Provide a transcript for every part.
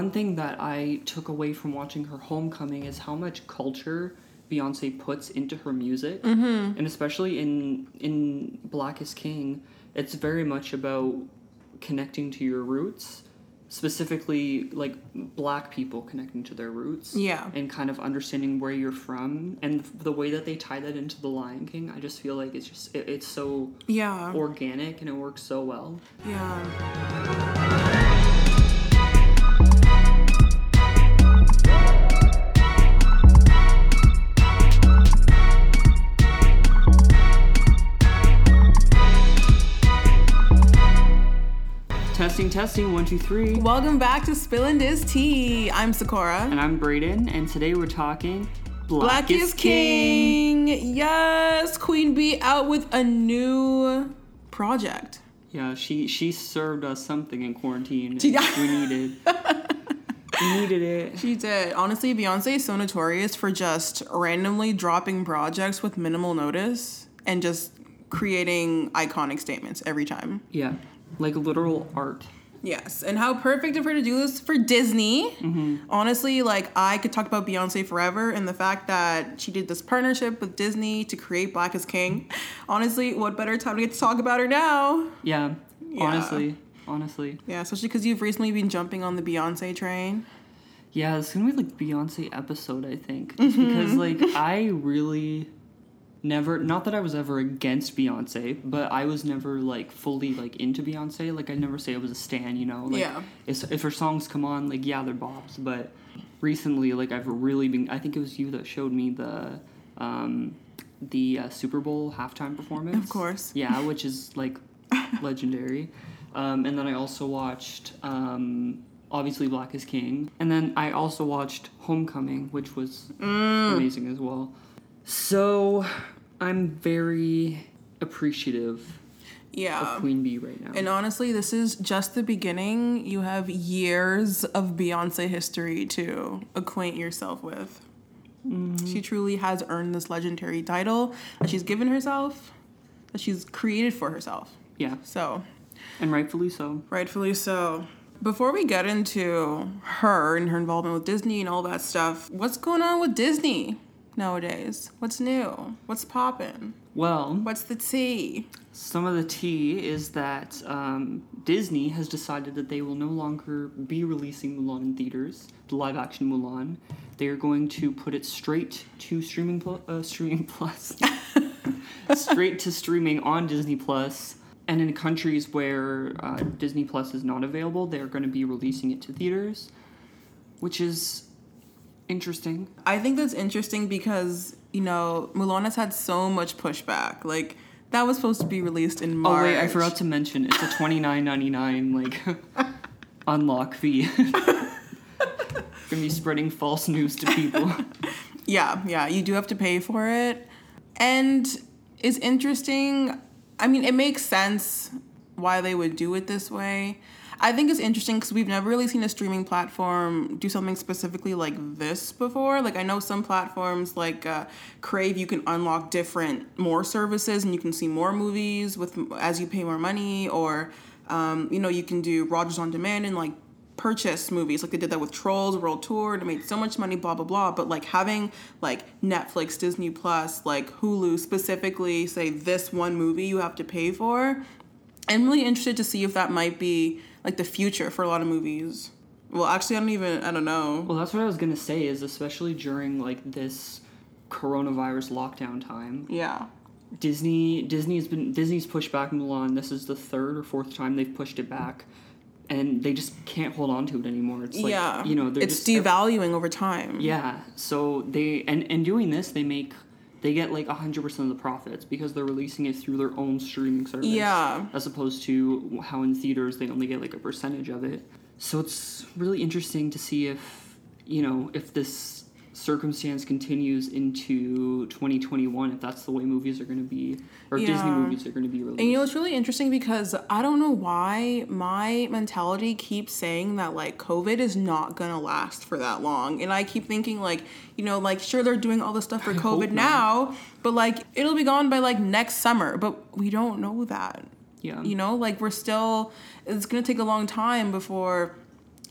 one thing that I took away from watching her homecoming is how much culture Beyonce puts into her music, mm-hmm. and especially in in Black is King, it's very much about connecting to your roots specifically like black people connecting to their roots Yeah. and kind of understanding where you're from and the way that they tie that into the lion king i just feel like it's just it, it's so Yeah. organic and it works so well Yeah. Testing one two three Welcome back to Spillin' This Tea. I'm Sakura. and i'm Brayden and today we're talking black, Black is King. Yes, Queen Bee out with a new project. yeah she she served us something in quarantine She- we needed we needed it She did. Honestly, Beyonce is so notorious for just randomly dropping projects with minimal notice and just creating iconic statements every time. yeah like literal art Yes, and how perfect of her to do this for Disney. Mm-hmm. Honestly, like I could talk about Beyonce forever and the fact that she did this partnership with Disney to create Black is King. Honestly, what better time to get to talk about her now? yeah, Yeah. honestly honestly Yeah, especially because you've recently been jumping on the Beyonce train. Yeah, it's gonna be like Beyonce episode, I think. Just because like I really never not that I was ever against Beyonce, but I was never like fully like into Beyonce. Like I never say I was a stan, you know? Like Yeah. if if her songs come on, like yeah, they're bops. But recently, like I've really been I think it was you that showed me the um the uh, Super Bowl halftime performance. Of course. Yeah, which is like legendary. Um, and then I also watched um, obviously Black is King, and then I also watched Homecoming, which was Mm. amazing as well. So I'm very appreciative Yeah. of Queen Bee right now. And honestly, this is just the beginning. You have years of Beyonce history to acquaint yourself with. Mm-hmm. She truly has earned this legendary title that she's given herself, that she's created for herself. yeah, So, and rightfully so. rightfully so. Before we get into her and her involvement with Disney and all that stuff, what's going on with Disney nowadays? What's new? What's poppin'? Well, What's the tea? some of the tea is that um, Disney has decided that they will no longer be releasing Mulan in theaters, the live action Mulan. They are going to put it straight to streaming pl- uh, streaming plus, straight to streaming on Disney Plus. And in countries where uh, Disney Plus is not available, they're going to be releasing it to theaters, which is interesting. I think that's interesting because, you know, Mulan has had so much pushback. Like, that was supposed to be released in March. Oh wait, I forgot to mention it's a twenty nine ninety nine like unlock fee. Gonna be spreading false news to people. Yeah, yeah, you do have to pay for it. And it's interesting. I mean, it makes sense why they would do it this way. I think it's interesting because we've never really seen a streaming platform do something specifically like this before. Like, I know some platforms like uh, Crave, you can unlock different more services and you can see more movies with as you pay more money, or um, you know, you can do Rogers on Demand and like purchase movies like they did that with trolls world tour and made so much money blah blah blah but like having like netflix disney plus like hulu specifically say this one movie you have to pay for i'm really interested to see if that might be like the future for a lot of movies well actually i don't even i don't know Well, that's what I was gonna say. Is especially during like this coronavirus lockdown time, yeah Disney Disney's been Disney's pushed back Mulan. This is the third or fourth time they've pushed it back, and they just can't hold on to it anymore. It's like yeah you know they're it's devaluing over time Yeah. So they and and doing this, they make they get like hundred percent of the profits because they're releasing it through their own streaming service. Yeah. As opposed to how in theaters they only get like a percentage of it. So it's really interesting to see if you know if this circumstance continues into 2021 if that's the way movies are going to be or disney movies are going to be released And you know, it's really interesting because I don't know why my mentality keeps saying that like COVID is not gonna last for that long. And I keep thinking like, you know, like sure they're doing all this stuff for I COVID now, but like it'll be gone by like next summer. But we don't know that. yeah You know, like we're still it's gonna take a long time before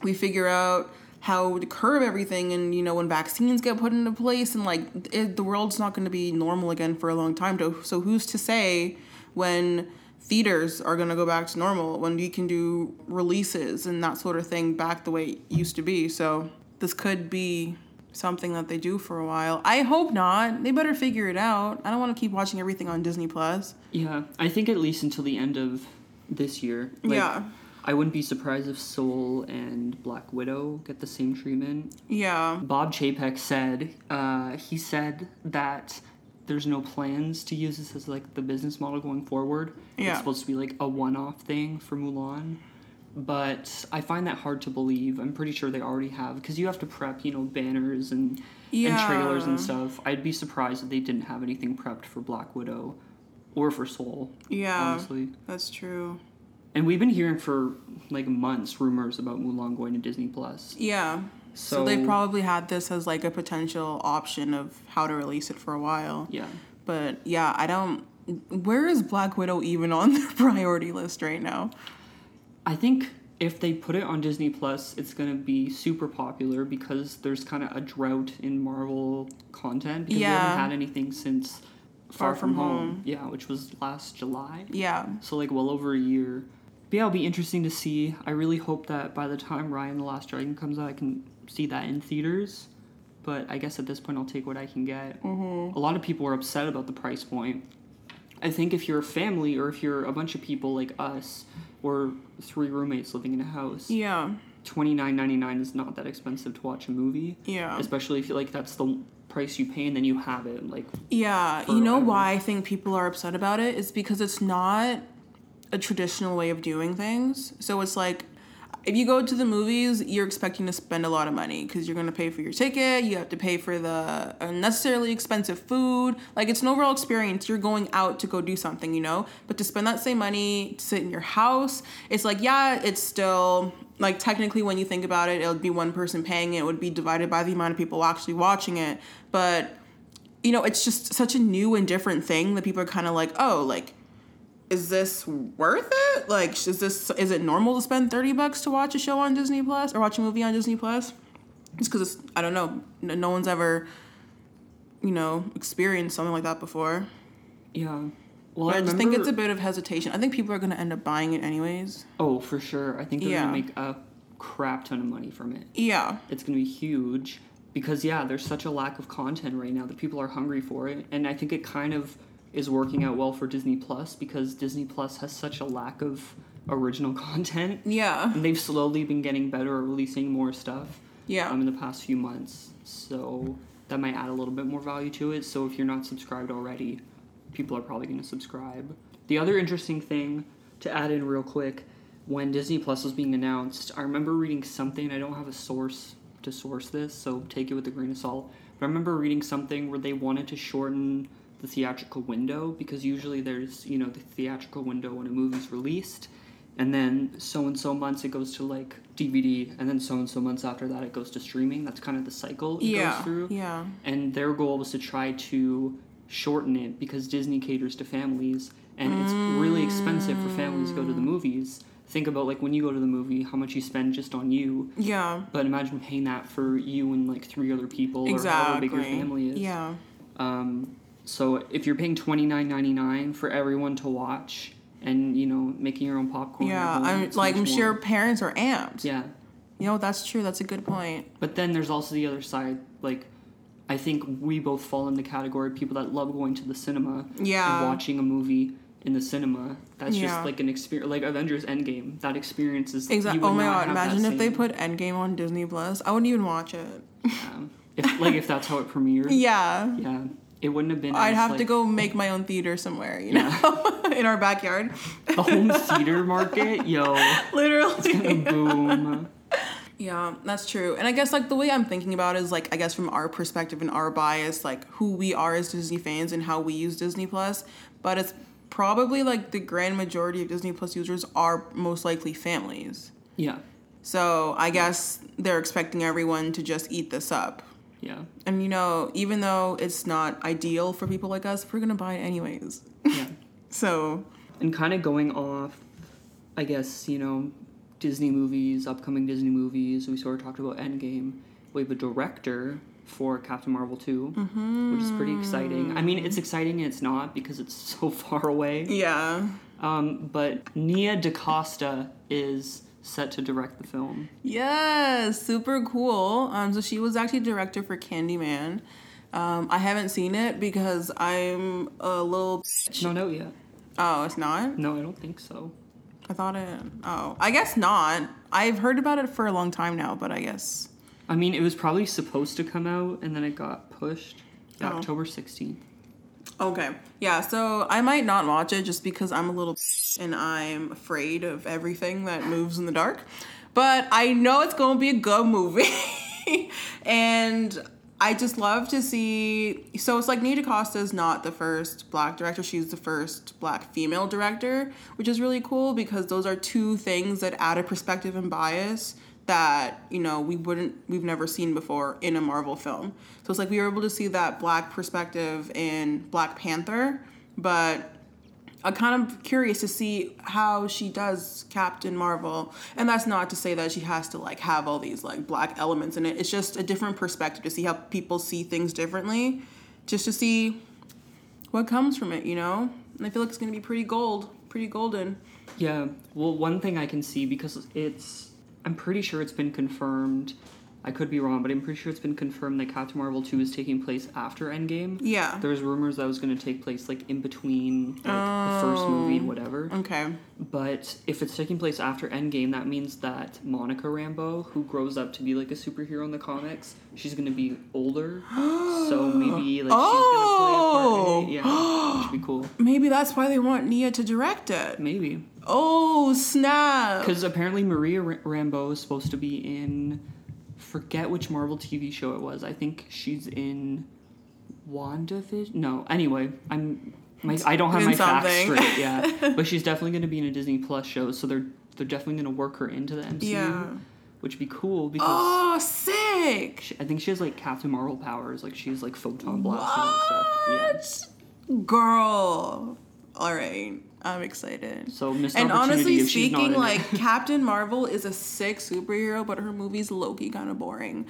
we figure out how to curb everything and you know when vaccines get put into place and like it, the world's not going to be normal again for a long time. To, so who's to say when theaters are going to go back to normal when we can do releases and that sort of thing back the way it used to be? So this could be something that they do for a while. I hope not. They better figure it out. I don't want to keep watching everything on disney plus. Yeah, I think at least until the end of this year. Like, Yeah. I wouldn't be surprised if Soul and Black Widow get the same treatment. yeah Bob Chapek said, uh, he said that there's no plans to use this as like the business model going forward. Yeah. It's supposed to be like a one-off thing for Mulan. But I find that hard to believe. I'm pretty sure they already have because you have to prep, you know, banners and and trailers and stuff. I'd be surprised if they didn't have anything prepped for Black Widow or for Soul. yeah honestly. that's true And we've been hearing for like months rumors about Mulan going to Disney Plus. Yeah. So, So, they probably had this as like a potential option of how to release it for a while. yeah. But yeah, I don't. Where is Black Widow even on their priority list right now? I think if they put it on Disney Plus, it's gonna be super popular because there's kind of a drought in Marvel content because we haven't had anything since Far, Far From, From Home. Home. Yeah, which was last July. Yeah. So like well over a year. But yeah, it'll be interesting to see. I really hope that by the time Raya and the Last Dragon comes out, I can see that in theaters. But I guess at this point, I'll take what I can get. Mm-hmm. A lot of people are upset about the price point. I think if you're a family or if you're a bunch of people like us or three roommates living in a house, Yeah. twenty nine ninety nine is not that expensive to watch a movie. Yeah. Especially if you like that's the price you pay and then you have it like Yeah. You know why I think people are upset about? It's because it's not a traditional way of doing things. So it's like if you go to the movies, you're expecting to spend a lot of money because you're going to pay for your ticket, you have to pay for the unnecessarily expensive food. Like it's an overall experience. You're going out to go do something, you know? But to spend that same money to sit in your house, it's like, yeah, it's still like technically when you think about it, it would be one person paying it, it would be divided by the amount of people actually watching it. But you know, it's just such a new and different thing that people are kind of like, oh, like, is this worth it? Like, is this is it normal to spend thirty bucks to watch a show on Disney Plus or watch a movie on Disney Plus? Just because it's I don't know, no, no one's ever, you know, experienced something like that before. yeah. Well, I, I, just think it's a bit of hesitation. I think people are gonna end up buying it anyways. Oh, for sure. I think they're Yeah. gonna make a crap ton of money from it. Yeah, It's gonna be huge because yeah, there's such a lack of content right now that people are hungry for it, and I think it kind of is working out well for Disney Plus because Disney Plus has such a lack of original content, yeah, and they've slowly been getting better at releasing more stuff yeah, um, in the past few months. So that might add a little bit more value to it. So if you're not subscribed already, people are probably going to subscribe. The other interesting thing to add in real quick, when Disney Plus was being announced, I remember reading something. I don't have a source to source this, so take it with a grain of salt. But I remember reading something where they wanted to shorten the theatrical window because usually there's you know the theatrical window when a movie's released and then so and so months it goes to like DVD, and then so and so months after that it goes to streaming. That's kind of the cycle it yeah, goes through. yeah, And their goal was to try to shorten it because Disney caters to families, and it's really expensive for families to go to the movies. Think about like when you go to the movie, how much you spend just on you. yeah. But imagine paying that for you and like three other people, or however big your family is. Yeah, Um, so if you're paying twenty nine ninety nine for everyone to watch, and you know making your own popcorn, yeah. I'm like I'm sure more- parents are amped. Yeah, You know, that's true. That's a good point. but then there's also the other side. Like, I think we both fall in the category of people that love going to the cinema Yeah. and watching a movie in the cinema. That's Yeah. just like an experience, like Avengers Endgame. That experience is Exactly. Oh my god! Imagine if they put Endgame on Disney Plus. I wouldn't even watch it. um, if like if that's how it premiered. Yeah. Yeah, it wouldn't have been. I'd as, have to go make my own theater somewhere, you know, in our backyard. the home theater market. Yo, Literally. it's gonna boom. Yeah, that's true. And I guess like the way I'm thinking about it is like I guess from our perspective and our bias, like who we are as Disney fans and how we use Disney Plus. But it's probably like the grand majority of Disney Plus users are most likely families. Yeah, So I guess they're expecting everyone to just eat this up. Yeah, And you know, even though it's not ideal for people like us, we're gonna buy it anyways. yeah. So and kind of going off, I guess you know, Disney movies, upcoming Disney movies. We sort of talked about Endgame. We have a director for Captain Marvel 2, which is pretty exciting. I mean, it's exciting and it's not because it's so far away. Yeah. Um, but Nia DaCosta is set to direct the film. Yes, super cool. Um, so she was actually director for Candyman. Um, I haven't seen it because I'm a little. It's not out yet. Oh, it's not. No, I don't think so. I thought it. Oh, I guess not. I've heard about it for a long time now, but I guess. I mean, it was probably supposed to come out and then it got pushed. Oh. October 16th. Okay. Yeah. So I might not watch it just because I'm a little and I'm afraid of everything that moves in the dark. But I know it's going to be a good movie. and I just love to see. So it's like Nia DaCosta is not the first black director. She's the first black female director, which is really cool because those are two things that add a perspective and bias that you know we wouldn't we've never seen before in a Marvel film. So it's like we were able to see that black perspective in Black Panther, but I'm kind of curious to see how she does Captain Marvel. And that's not to say that she has to like have all these like black elements in it. It's just a different perspective to see how people see things differently, just to see what comes from it, you know? And I feel like it's gonna be pretty gold, pretty golden. Yeah. Well, one thing I can see because it's, I'm pretty sure it's been confirmed. I could be wrong, but I'm pretty sure it's been confirmed that Captain Marvel 2 is taking place after Endgame. Yeah. There was rumors that was going to take place like in between like the first oh. movie and whatever. Okay. But if it's taking place after Endgame, that means that Monica Rambeau, who grows up to be like a superhero in the comics, she's gonna be older. so maybe like Oh! she's gonna play a part in it. Oh! Yeah, which would be cool. Maybe that's why they want Nia to direct it. Maybe Oh, snap. because apparently Maria Ra- Rambeau is supposed to be in. Forget which Marvel TV show it was. I think she's in WandaVision. No, anyway, I'm. My, I don't have my facts straight. Yeah, but she's definitely going to be in a Disney Plus show, so they're they're definitely going to work her into the MCU, Yeah. which would be cool because Oh, sick. she, I think she has like Captain Marvel powers. Like she has like photon blast and stuff. Yeah. What? Girl. All right. I'm excited. So missed And honestly if she's not speaking, like. Captain Marvel is a sick superhero, but her movie's low-key kind of boring.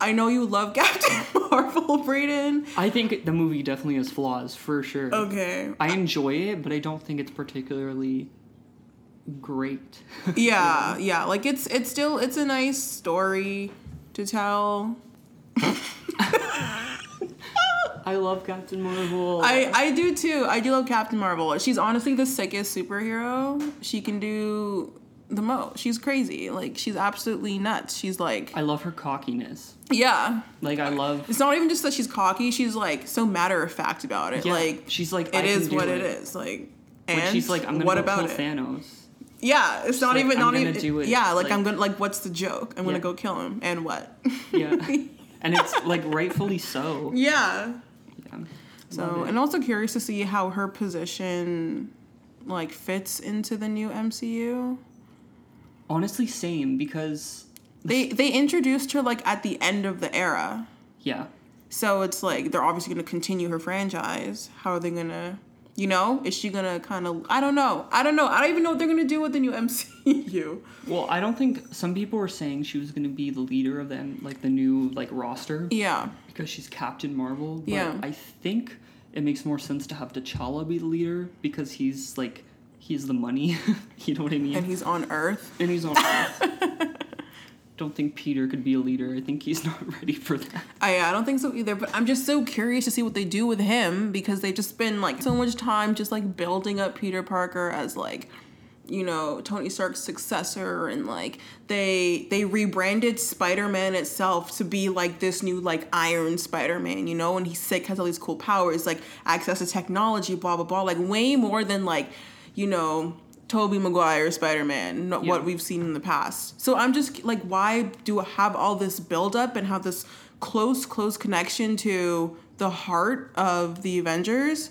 I know you love Captain Marvel, Brayden. I think the movie definitely has flaws for sure. Okay. I enjoy it, but I don't think it's particularly great. Yeah, yeah. Like it's it's still it's a nice story to tell. I love Captain Marvel. I, I do too. I do love Captain Marvel. She's honestly the sickest superhero. She can do the most. She's crazy. Like she's absolutely nuts. She's like I love her cockiness. yeah. Like I love. It's not even just that she's cocky. She's like so matter of fact about it. Yeah, like she's like it is what it. it is. Like When and she's like, I'm gonna what about kill it? Thanos. Yeah, it's not like, even I'm not gonna even do it. Yeah, like, Like- I'm gonna like what's the joke? I'm gonna go kill him and what? Yeah, and it's like rightfully so. yeah. So, and also curious to see how her position like fits into the new MCU. honestly, same because They they introduced her like at the end of the era. yeah, So it's like they're obviously going to continue her franchise. How are they going to you know, is she to kind of I don't know. I don't know. I don't even know what they're to do with the new MCU. Well, I don't think some people were saying she was to be the leader of them, like the new like roster, Yeah. because she's Captain Marvel. But Yeah. I think it makes more sense to have T'Challa be the leader because he's like he's the money. you know what I mean? And he's on Earth. And he's on Earth. don't think Peter could be a leader. I think he's not ready for that. I, I don't think so either, but I'm just so curious to see what they do with him because they've just been like so much time just like building up Peter Parker as like you know Tony Stark's successor and like they they rebranded Spider-Man itself to be like this new like Iron Spider-Man, you know, and he's sick has all these cool powers like access to technology, blah blah blah, like way more than like you know Tobey Maguire Spider-Man, Yeah. what we've seen in the past. So I'm just like, why do I have all this build up and have this close, close connection to the heart of the Avengers?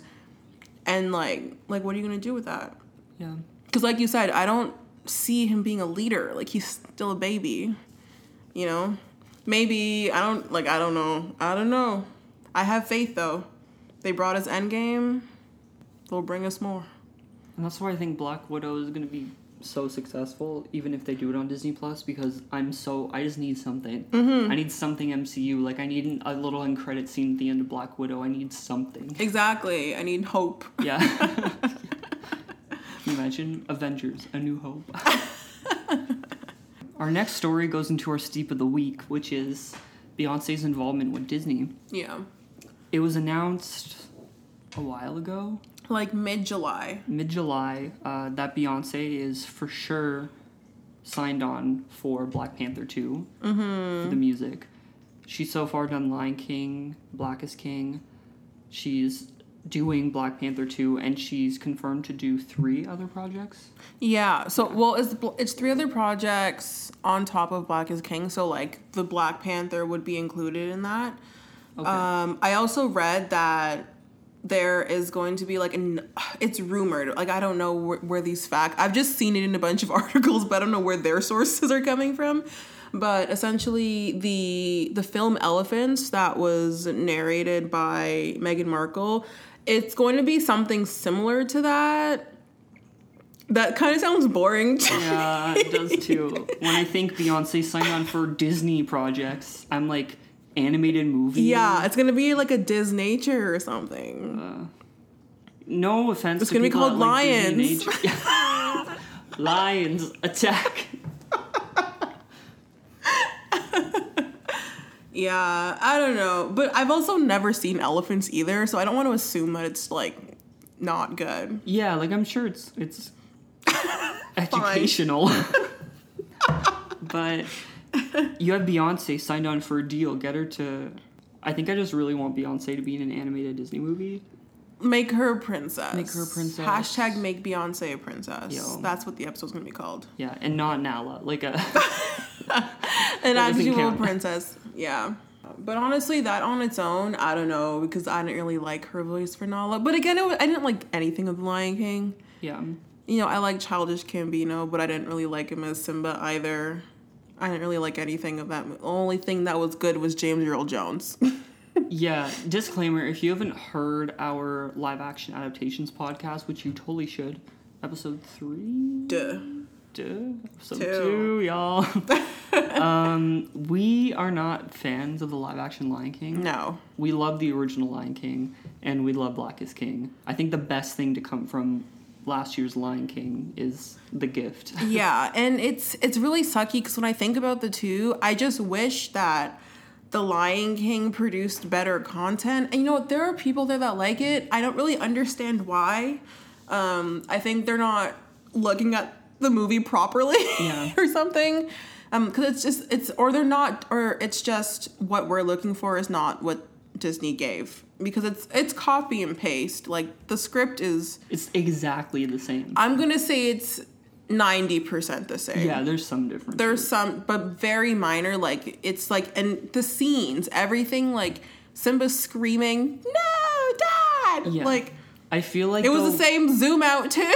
And like, like, what are you gonna do with that? Yeah. Because, like you said, I don't see him being a leader. Like he's still a baby. You know, maybe I don't like. I don't know. I don't know. I have faith though. They brought us Endgame. They'll bring us more. And that's why I think Black Widow is going to be so successful, even if they do it on Disney Plus, because I'm so I just need something. Mm-hmm. I need something MCU. Like I need a little end credit scene at the end of Black Widow. I need something. Exactly. I need hope. Yeah. Can you imagine Avengers: A New Hope. our next story goes into our steep of the week, which is Beyonce's involvement with Disney. Yeah. It was announced a while ago, Like mid July. mid July, uh, that Beyonce is for sure signed on for Black Panther 2 for the music. She's so far done Lion King, Black is King. She's doing Black Panther 2, and she's confirmed to do three other projects. Yeah. So well, it's it's three other projects on top of Black is King. So like the Black Panther would be included in that. Okay. Um, I also read that there is going to be like an it's rumored like i don't know where, where these facts i've just seen it in a bunch of articles but i don't know where their sources are coming from. But essentially the the film elephants that was narrated by meghan markle it's going to be something similar to that. That kind of sounds boring to Yeah, it does too. When I think Beyonce signed on for Disney projects, I'm like, animated movie? yeah it's gonna be like a Disneynature or something uh, No offense. It's to gonna be called that like Lions. Lions attack. Yeah, I don't know. But I've also never seen elephants either, so I don't want to assume that it's like not good. Yeah, like I'm sure it's it's educational. but you have Beyonce signed on for a deal. Get her to. I think I just really want Beyonce to be in an animated Disney movie. Make her a princess. Make her a princess. Hashtag make Beyonce a princess. Yo. That's what the episode's gonna be called. Yeah, and not Nala, like a. An actual count. princess. Yeah. But honestly, that on its own, I don't know because I didn't really like her voice for Nala. But again, it was, I didn't like anything of The Lion King. yeah. You know, I like Childish Gambino, but I didn't really like him as Simba either. I didn't really like anything of that. The only thing that was good was James Earl Jones. Yeah, disclaimer if you haven't heard our live action adaptations podcast, which you totally should, episode three? Duh. Duh, episode Two. two, y'all. um, we are not fans of the live action Lion King. No. We love the original Lion King, and we love Black is King. I think the best thing to come from last year's Lion King is the gift. yeah, and it's it's really sucky because when I think about the two, I just wish that the Lion King produced better content. And you know what? There are people there that like it. I don't really understand why. Um, I think they're not looking at the movie properly Yeah. or something. Um, because it's just it's or they're not or it's just what we're looking for is not what Disney gave because it's it's copy and paste. Like the script is. It's exactly the same. I'm gonna say it's ninety percent the same. yeah, there's some difference. There's some, but very minor. Like it's like, and the scenes, everything like Simba screaming, "No, Dad!" Yeah. Like I feel like it was the they'll- same zoom out too.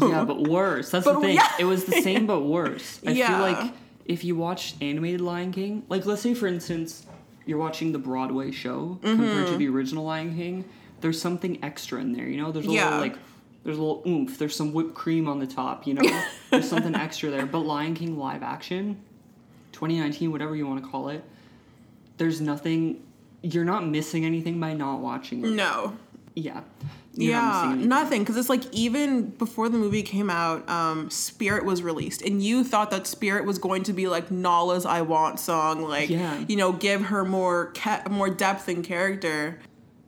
Yeah, but worse. That's But the thing. yeah. It was the same but worse. I Yeah. feel like if you watched animated Lion King, like let's say for instance, you're watching the Broadway show compared Mm-hmm. to the original Lion King, there's something extra in there, you know? There's a Yeah. little like there's a little oomph, there's some whipped cream on the top, you know? there's something extra there. But Lion King live action, 2019, whatever you want to call it, there's nothing you're not missing anything by not watching it. no. Yeah. You're yeah, nothing. Because it's like even before the movie came out, um, Spirit was released, and you thought that Spirit was going to be like Nala's "I Want" song, like Yeah. you know, give her more ca- more depth and character,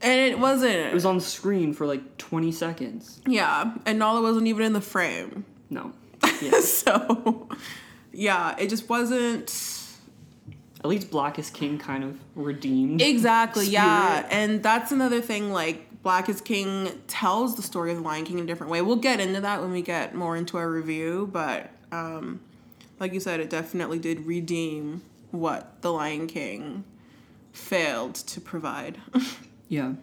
and it wasn't. It was on screen for like 20 seconds. yeah, and Nala wasn't even in the frame. No. Yeah. so yeah it just wasn't At least Black is King kind of redeemed. exactly yeah and that's another thing like black is king tells the story of the lion king in a different way we'll get into that when we get more into our review but um like you said it definitely did redeem what the lion king failed to provide Yeah.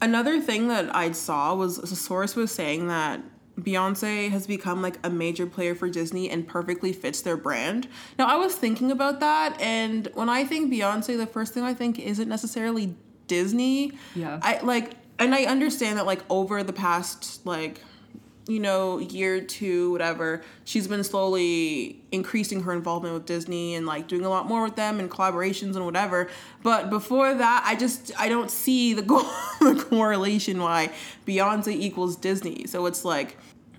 Another thing that I saw was a source was saying that Beyonce has become like a major player for Disney and perfectly fits their brand. Now I was thinking about that and when I think Beyonce the first thing I think isn't necessarily Disney. Yeah. I like and I understand that like over the past like you know, year two, whatever, she's been slowly increasing her involvement with Disney and like doing a lot more with them and collaborations and whatever. But before that, I just I don't see the, the correlation why Beyonce equals Disney. So it's like,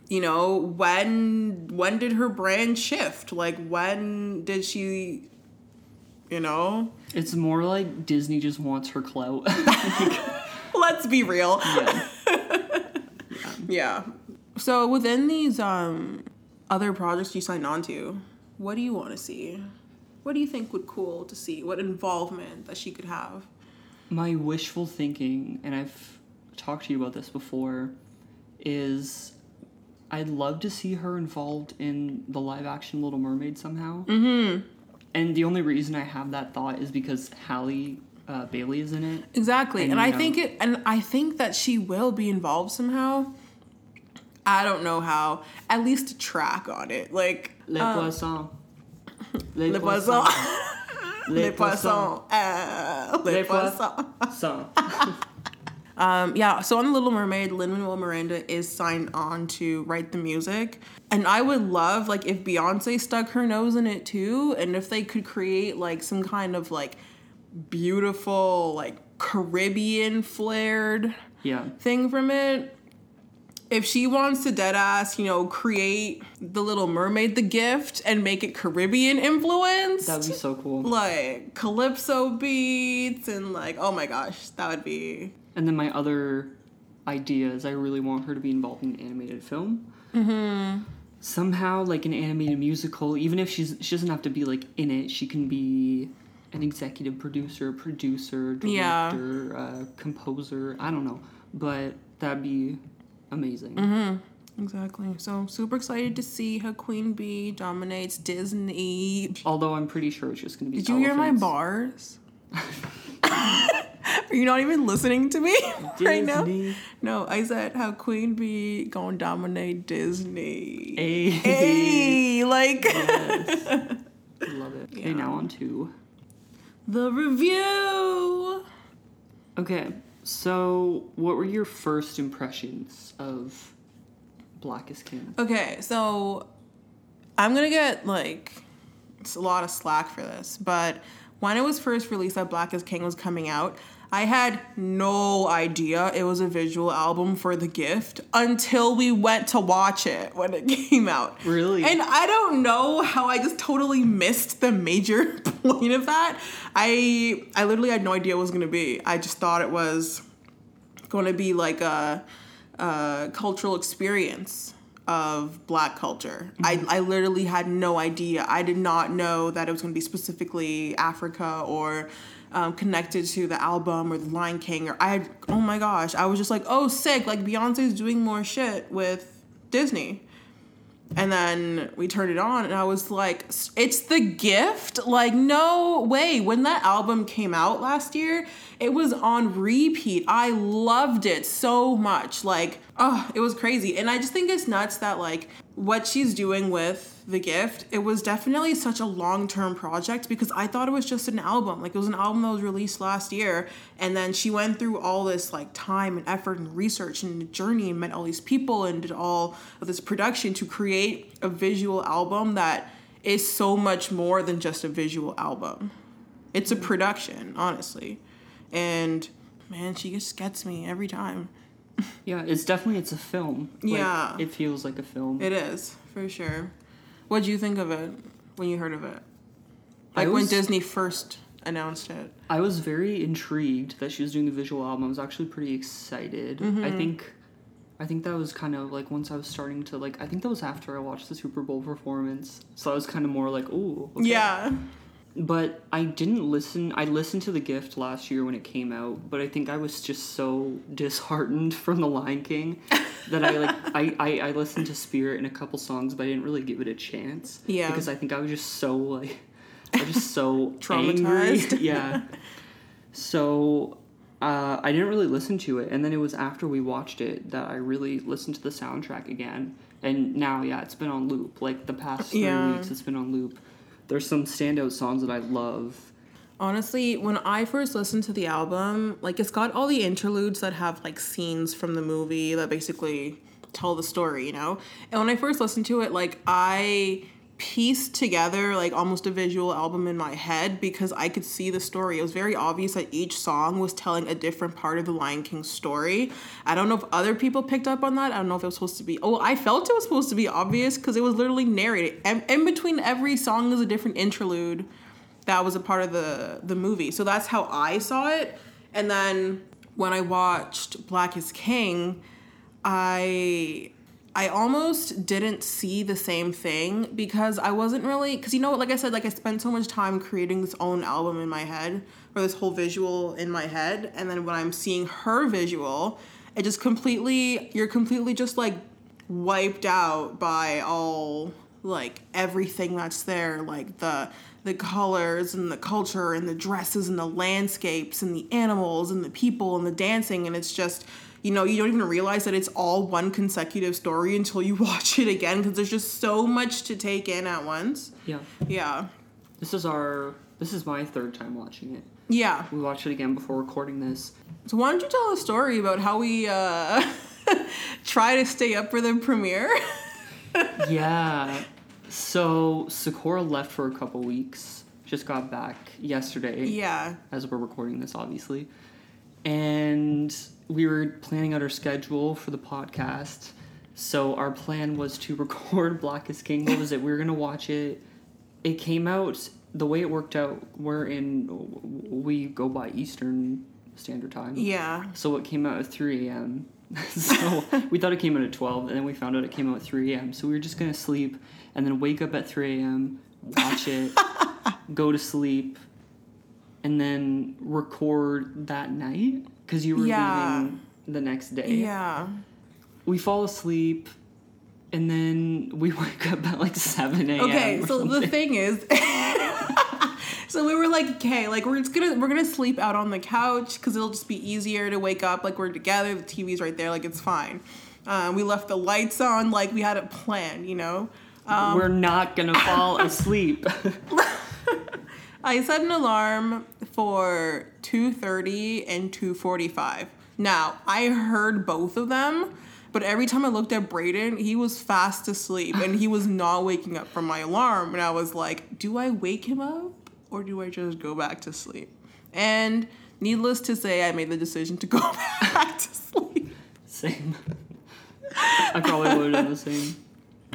you know, when when did her brand shift? Like when did she you know? It's more like Disney just wants her clout. Let's be real. yeah. Yeah. So within these um other projects you signed on to, what do you want to see? What do you think would cool to see? What involvement that she could have? My wishful thinking, and I've talked to you about this before, is I'd love to see her involved in the live action Little Mermaid somehow. Mm-hmm. And the only reason I have that thought is because Halle uh, Bailey is in it. Exactly. And, And, I know- think it and I think that she will be involved somehow. I don't know how. At least a track on it. Like Les um, Le Poisson. Les Le Poisson. Uh, Le Les Poisson. Poissons. Um, yeah, so on The Little Mermaid, Lin Manuel Miranda is signed on to write the music. And I would love, like, if Beyonce stuck her nose in it too, and if they could create, like, some kind of, like, beautiful, like, Caribbean flared Yeah. thing from it. If she wants to dead ass, you know, create The Little Mermaid the gift and make it Caribbean influenced That would be so cool. like calypso beats and like oh my gosh that would be And then my other idea is I really want her to be involved in an animated film. Mm-hmm. Somehow, like an animated musical, even if she's she doesn't have to be like in it, she can be an executive producer, producer, Yeah. director, uh, composer. I don't know, but that'd be amazing. exactly so super excited to see how queen bee dominates disney Although I'm pretty sure it's just gonna be. did you hear my bars are you not even listening to me right now no i said how queen bee gonna dominate disney Hey. hey like Yes. Love it. Okay, now on to the review Okay, so what were your first impressions of Black is King? Okay, so I'm gonna get like it's a lot of slack for this, but when it was first released that Black is King was coming out, I had no idea it was a visual album for The Gift until we went to watch it when it came out. Really? And I don't know how I just totally missed the major point of that. I I literally had no idea what it was gonna be. I just thought it was going to be like a, a cultural experience of black culture. I, I literally had no idea. I did not know that it was going to be specifically Africa or um, connected to the album or the Lion King. Or I had, oh my gosh, I was just like, oh, sick. Like Beyonce's doing more shit with Disney. And then we turned it on, and I was like, it's the gift? Like, no way. When that album came out last year, it was on repeat. I loved it so much. Like, oh, it was crazy. And I just think it's nuts that, like, what she's doing with The Gift, it was definitely such a long term project because I thought it was just an album. Like, it was an album that was released last year. And then she went through all this, like, time and effort and research and journey and met all these people and did all of this production to create a visual album that is so much more than just a visual album. It's a production, honestly. And man, she just gets me every time. Yeah, it's definitely it's a film. Like, Yeah. it feels like a film. It is, for sure. What'd you think of it when you heard of it? Like when Disney first announced it. I was very intrigued that she was doing the visual album. I was actually pretty excited. Mm-hmm. I think I think that was kind of like once I was starting to like I think that was after I watched the Super Bowl performance. So I was kind of more like, "Ooh." okay." Yeah. But I didn't listen. I listened to The Gift last year when it came out, but I think I was just so disheartened from The Lion King that I like I, I, I listened to Spirit and a couple songs, but I didn't really give it a chance. Yeah. Because I think I was just so like I was just so Traumatized. angry. Yeah. So uh, I didn't really listen to it, and then it was after we watched it that I really listened to the soundtrack again. And now, yeah, it's been on loop. Like the past three Yeah. weeks, it's been on loop. There's some standout songs that I love. Honestly, when I first listened to the album, like it's got all the interludes that have like scenes from the movie that basically tell the story, you know? And when I first listened to it, like I pieced together like almost a visual album in my head because I could see the story. It was very obvious that each song was telling a different part of the Lion King story. I don't know if other people picked up on that. I don't know if it was supposed to be. Oh, I felt it was supposed to be obvious because it was literally narrated. And in between every song is a different interlude that was a part of the the movie. So that's how I saw it. And then when I watched Black is King, I I almost didn't see the same thing because I wasn't really because you know like I said like I spent so much time creating this own album in my head or this whole visual in my head. And then when I'm seeing her visual it just completely you're completely just like wiped out by all like everything that's there like the the colors and the culture and the dresses and the landscapes and the animals and the people and the dancing. And it's just you know, you don't even realize that it's all one consecutive story until you watch it again because there's just so much to take in at once. Yeah. Yeah. This is our this is my third time watching it. Yeah. We watched it again before recording this. So why don't you tell a story about how we uh try to stay up for the premiere? yeah. So Sakura left for a couple weeks. Just got back yesterday. Yeah. As we're recording this, obviously. And we were planning out our schedule for the podcast. So our plan was to record Black is King. What was it? We were gonna watch it. It came out the way it worked out. We're in. We go by Eastern Standard Time. Yeah. So it came out at three a.m. so we thought it came out at twelve, and then we found out it came out at three a.m. So we were just gonna sleep and then wake up at three a.m. Watch it, go to sleep, and then record that night because you were Yeah. leaving the next day. Yeah. We fall asleep, and then we wake up at like seven a.m. Okay, so the thing is So we were like, okay, like we're just gonna we're gonna sleep out on the couch because it'll just be easier to wake up. Like we're together, the TV's right there, like it's fine. Um, we left the lights on, like we had it planned, you know. Um, we're not gonna fall asleep. I set an alarm for 2:30 and 2:45. Now, I heard both of them, but every time I looked at Brayden, he was fast asleep and he was not waking up from my alarm and I was like, "Do I wake him up or do I just go back to sleep?" And needless to say, I made the decision to go back to sleep. same. I probably would have done the same.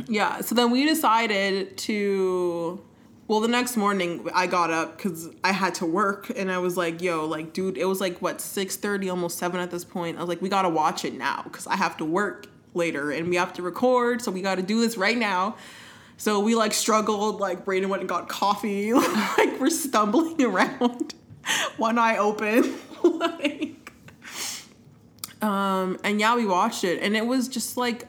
Yeah, so then we decided to. Well, the next morning I got up because I had to work, and I was like, "Yo, like, dude, it was like what six thirty, almost seven at this point." I was like, "We gotta watch it now because I have to work later, and we have to record, so we got to do this right now." So we like struggled, like Brayden went and got coffee, like we're stumbling around, one eye open, like. Um, and yeah, we watched it, and it was just like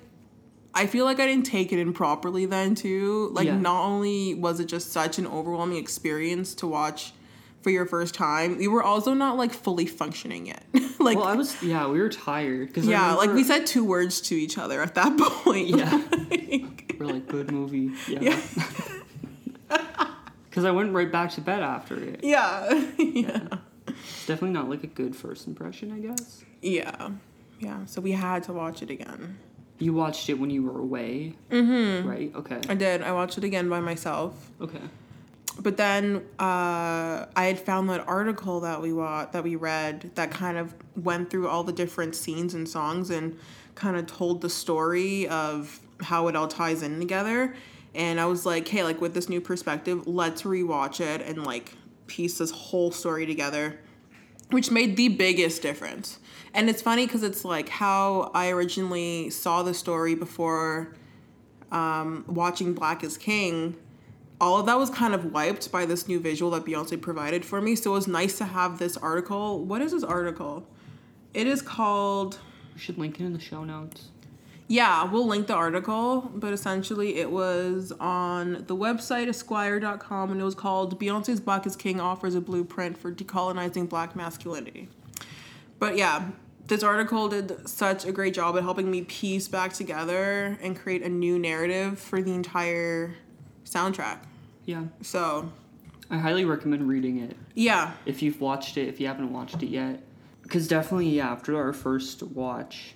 I feel like I didn't take it in properly then too. Like Yeah. not only was it just such an overwhelming experience to watch for your first time, we were also not like fully functioning yet. like Well, I was yeah, we were tired because yeah, like we said two words to each other at that point. Yeah. Like, we're like good movie. Yeah. yeah. Because I went right back to bed after it. yeah. yeah. It's definitely not like a good first impression, I guess. Yeah. Yeah. So we had to watch it again. You watched it when you were away, mm-hmm. right? Okay. I did. I watched it again by myself. Okay. but then uh, I had found that article that we wa- that we read that kind of went through all the different scenes and songs and kind of told the story of how it all ties in together. And I was like, hey, like with this new perspective, let's rewatch it and like piece this whole story together, which made the biggest difference. And it's funny because it's like how I originally saw the story before um, watching Black is King all of that was kind of wiped by this new visual that Beyonce provided for me. So it was nice to have this article. What is this article? It is called. We should link it in the show notes. Yeah, we'll link the article, but essentially it was on the website esquire.com and it was called Beyonce's Black is King offers a blueprint for decolonizing black masculinity. But yeah, this article did such a great job at helping me piece back together and create a new narrative for the entire soundtrack. Yeah. So, I highly recommend reading it yeah, if you've watched it, if you haven't watched it yet. Because definitely, yeah, after our first watch,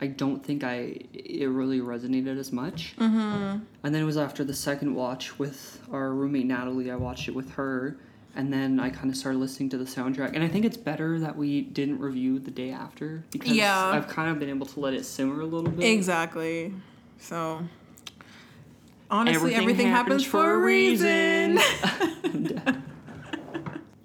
I don't think I it really resonated as much. Mm-hmm. And then it was after the second watch with our roommate Natalie. I watched it with her, and then I kind of started listening to the soundtrack. And I think it's better that we didn't review the day after because Yeah. I've kind of been able to let it simmer a little bit. Exactly. So honestly, everything, happens, for a reason.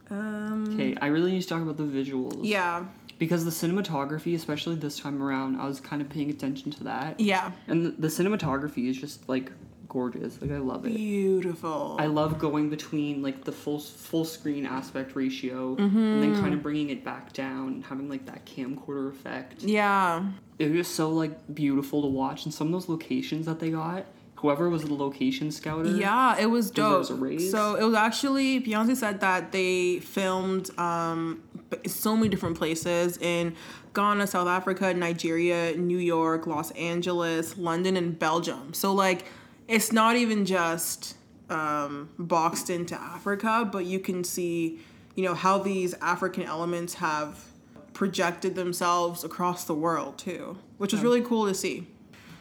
um, Okay, I really need to talk about the visuals. yeah. Because the cinematography, especially this time around, I was kind of paying attention to that. Yeah. And the, the cinematography is just like gorgeous. Like I love it. Beautiful. I love going between like the full full screen aspect ratio and Mm-hmm. then kind of bringing it back down and having like that camcorder effect. yeah. It was so like beautiful to watch and some of those locations that they got. Whoever was the location scouter. Yeah, it was dope. was a raise? So it was actually Beyonce said that they filmed um so many different places in Ghana, South Africa, Nigeria, New York, Los Angeles, London, and Belgium. So like it's not even just um, boxed into Africa, but you can see, you know, how these African elements have projected themselves across the world too, which was really cool to see.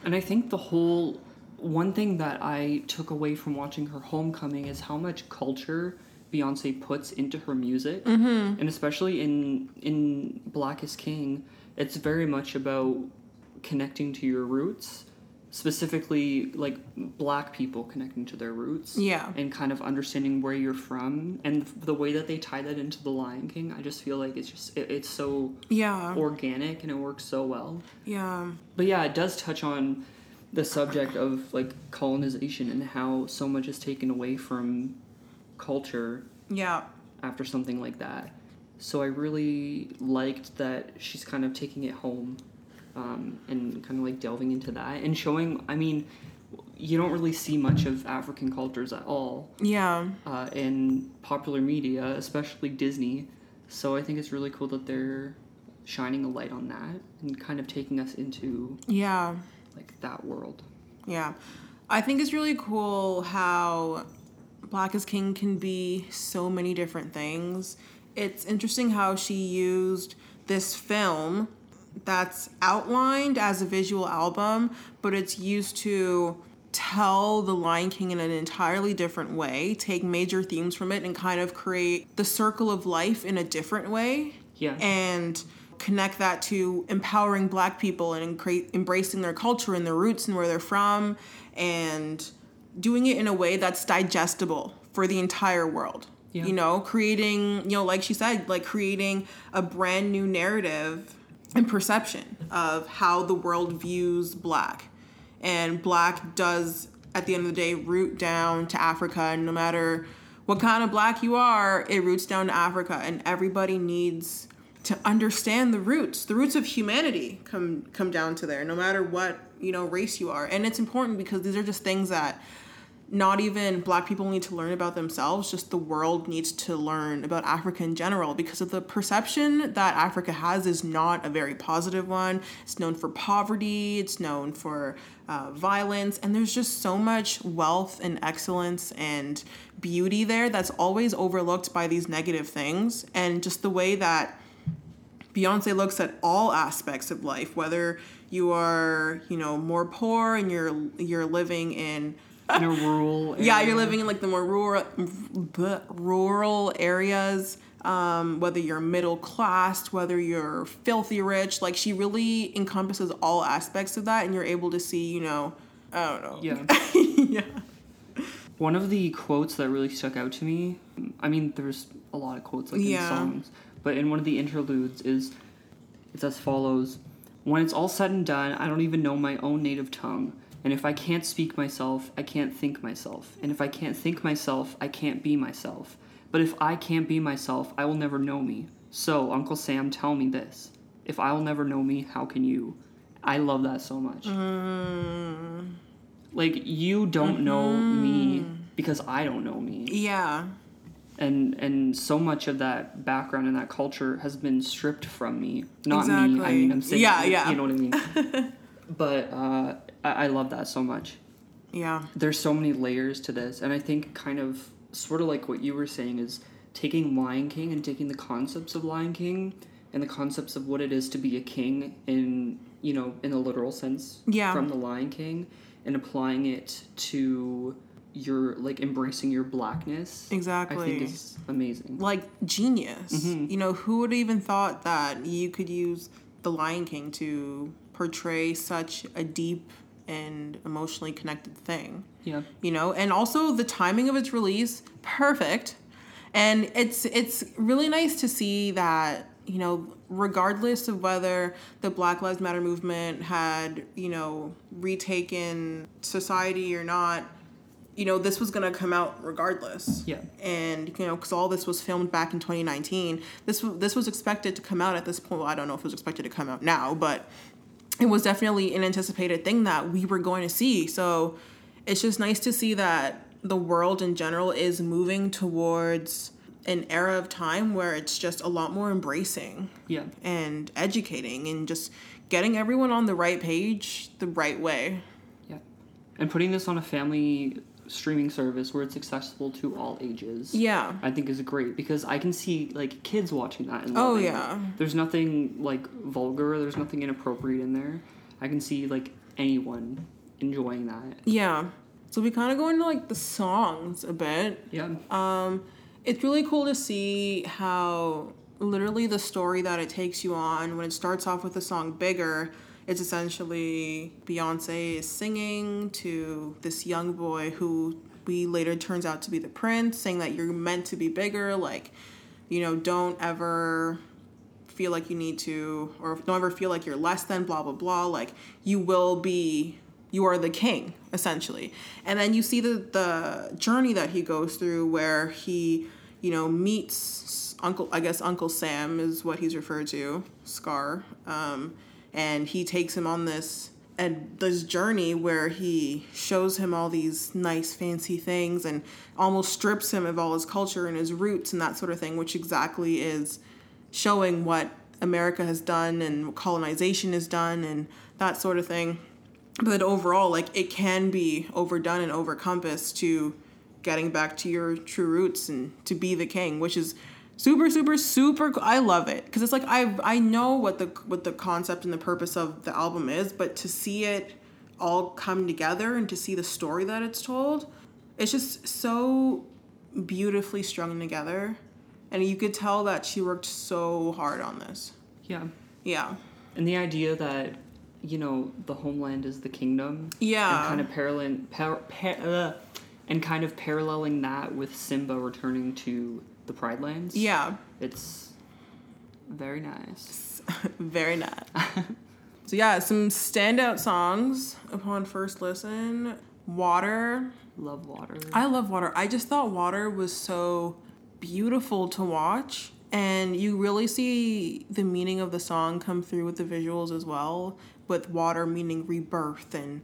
And I think the whole one thing that I took away from watching her homecoming is how much culture Beyonce puts into her music, mm-hmm. and especially in in Black is King, it's very much about connecting to your roots, specifically like Black people connecting to their roots, Yeah. and kind of understanding where you're from, and the way that they tie that into the Lion King, I just feel like it's just it, it's so Yeah. organic and it works so well. Yeah. But yeah, it does touch on the subject of like colonization and how so much is taken away from culture Yeah. after something like that. So I really liked that she's kind of taking it home um, and kind of like delving into that and showing. I mean, you don't really see much of African cultures at all Yeah. uh, in popular media, especially Disney. So I think it's really cool that they're shining a light on that and kind of taking us into Yeah. like that world. Yeah. I think it's really cool how Black is King can be so many different things. It's interesting how she used this film that's outlined as a visual album, but it's used to tell the Lion King in an entirely different way, take major themes from it, and kind of create the circle of life in a different way Yeah. and connect that to empowering black people and encra- embracing their culture and their roots and where they're from and doing it in a way that's digestible for the entire world Yeah. you know creating you know like she said like creating a brand new narrative and perception of how the world views black. And black does at the end of the day root down to africa and no matter what kind of black you are it roots down to africa and everybody needs to understand the roots. The roots of humanity come come down to there no matter what you know race you are. And it's important because these are just things that not even black people need to learn about themselves just the world needs to learn about africa in general because of the perception that africa has is not a very positive one. It's known for poverty it's known for uh, violence and there's just so much wealth and excellence and beauty there that's always overlooked by these negative things. And just the way that Beyonce looks at all aspects of life, whether you are, you know, more poor and you're you're living in In a rural yeah, you're living in like the more rural rural areas. Um, whether you're middle class, whether you're filthy rich, like she really encompasses all aspects of that, and you're able to see, you know, I don't know. Yeah. yeah. One of the quotes that really stuck out to me, I mean, there's a lot of quotes like Yeah. in songs, but in one of the interludes is it's as follows: When it's all said and done, I don't even know my own native tongue. And if I can't speak myself, I can't think myself. And if I can't think myself, I can't be myself. But if I can't be myself, I will never know me. So, Uncle Sam, tell me this. If I will never know me, how can you? I love that so much. Like, you don't know me because I don't know me Yeah. and and so much of that background and that culture has been stripped from me. Not me. I mean, I'm saying, Yeah, yeah. you know what I mean. but uh, I, I love that so much. Yeah. There's so many layers to this, and I think kind of sort of like what you were saying is taking Lion King and taking the concepts of Lion King, and the concepts of what it is to be a king in you know in a literal sense Yeah. from the Lion King and applying it to your like embracing your blackness. exactly I think is amazing. like genius. Mm-hmm. You know, who would have even thought that you could use The Lion King to portray such a deep and emotionally connected thing? Yeah. You know, and also the timing of its release, perfect. And it's it's really nice to see that, you know, regardless of whether the Black Lives Matter movement had, you know, retaken society or not, you know, this was going to come out regardless Yeah. and you know because all this was filmed back in 2019 this was this was expected to come out at this point well, i don't know if it was expected to come out now but it was definitely an anticipated thing that we were going to see so it's just nice to see that the world in general is moving towards an era of time where it's just a lot more embracing Yeah. and educating and just getting everyone on the right page the right way Yeah. And putting this on a family streaming service where it's accessible to all ages. yeah I think is great because I can see like kids watching that and Oh, it. yeah. There's nothing like vulgar, there's nothing inappropriate in there. I can see like anyone enjoying that. yeah so we kind of go into like the songs a bit Yeah. Um, it's really cool to see how literally the story that it takes you on when it starts off with the song Bigger, it's essentially Beyonce is singing to this young boy who we later turns out to be the prince, saying that you're meant to be bigger, like, you know, don't ever feel like you need to or don't ever feel like you're less than blah blah blah like you will be you are the king essentially. And then you see the the journey that he goes through where he you know meets uncle i guess uncle sam is what he's referred to scar um, and he takes him on this and this journey where he shows him all these nice fancy things and almost strips him of all his culture and his roots and that sort of thing which exactly is showing what America has done and what colonization has done and that sort of thing. But overall, like it can be overdone and overcompassed to getting back to your true roots and to be the king, which is super, super, super. I love it because it's like I I know what the what the concept and the purpose of the album is, but to see it all come together and to see the story that it's told, it's just so beautifully strung together and you could tell that she worked so hard on this Yeah. yeah And the idea that, you know, the homeland is the kingdom. Yeah. And kind of parallel, par, par, uh, and kind of paralleling that with Simba returning to the Pride Lands. yeah It's very nice. very nice so yeah some standout songs upon first listen water Love water. i love water i just thought water was so beautiful to watch and you really see the meaning of the song come through with the visuals as well with water meaning rebirth and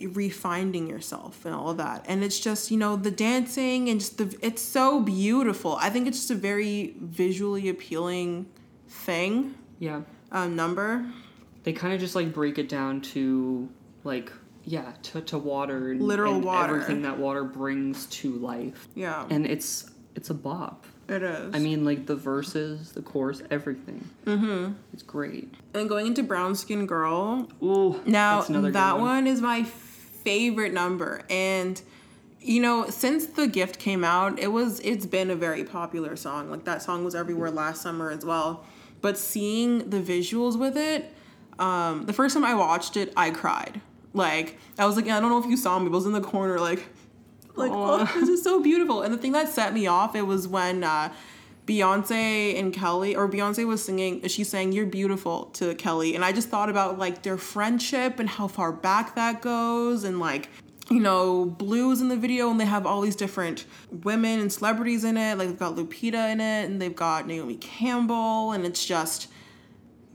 refinding yourself and all of that. And it's just you know the dancing and just the it's so beautiful. I think it's just a very visually appealing thing yeah. um, number. They kind of just like break it down to like yeah to, to water and, Literal and water. everything that water brings to life. Yeah. And it's it's a bop. It is. I mean like the verses the chorus everything. Mm-hmm. It's great. And going into brown skin girl. Ooh, Now that's another good that one. is my favorite number, and you know, since the gift came out, it was it's been a very popular song. Like that song was everywhere last summer as well. But seeing the visuals with it, um, the first time I watched it, I cried. Like I was like, I don't know if you saw me, but I was in the corner like, like oh, this is so beautiful. And the thing that set me off, it was when. Uh, Beyonce and Kelly, or Beyonce was singing, she sang You're Beautiful to Kelly. And I just thought about like their friendship and how far back that goes. And like, you know, Blue's in the video and they have all these different women and celebrities in it. Like they've got Lupita in it and they've got Naomi Campbell. And it's just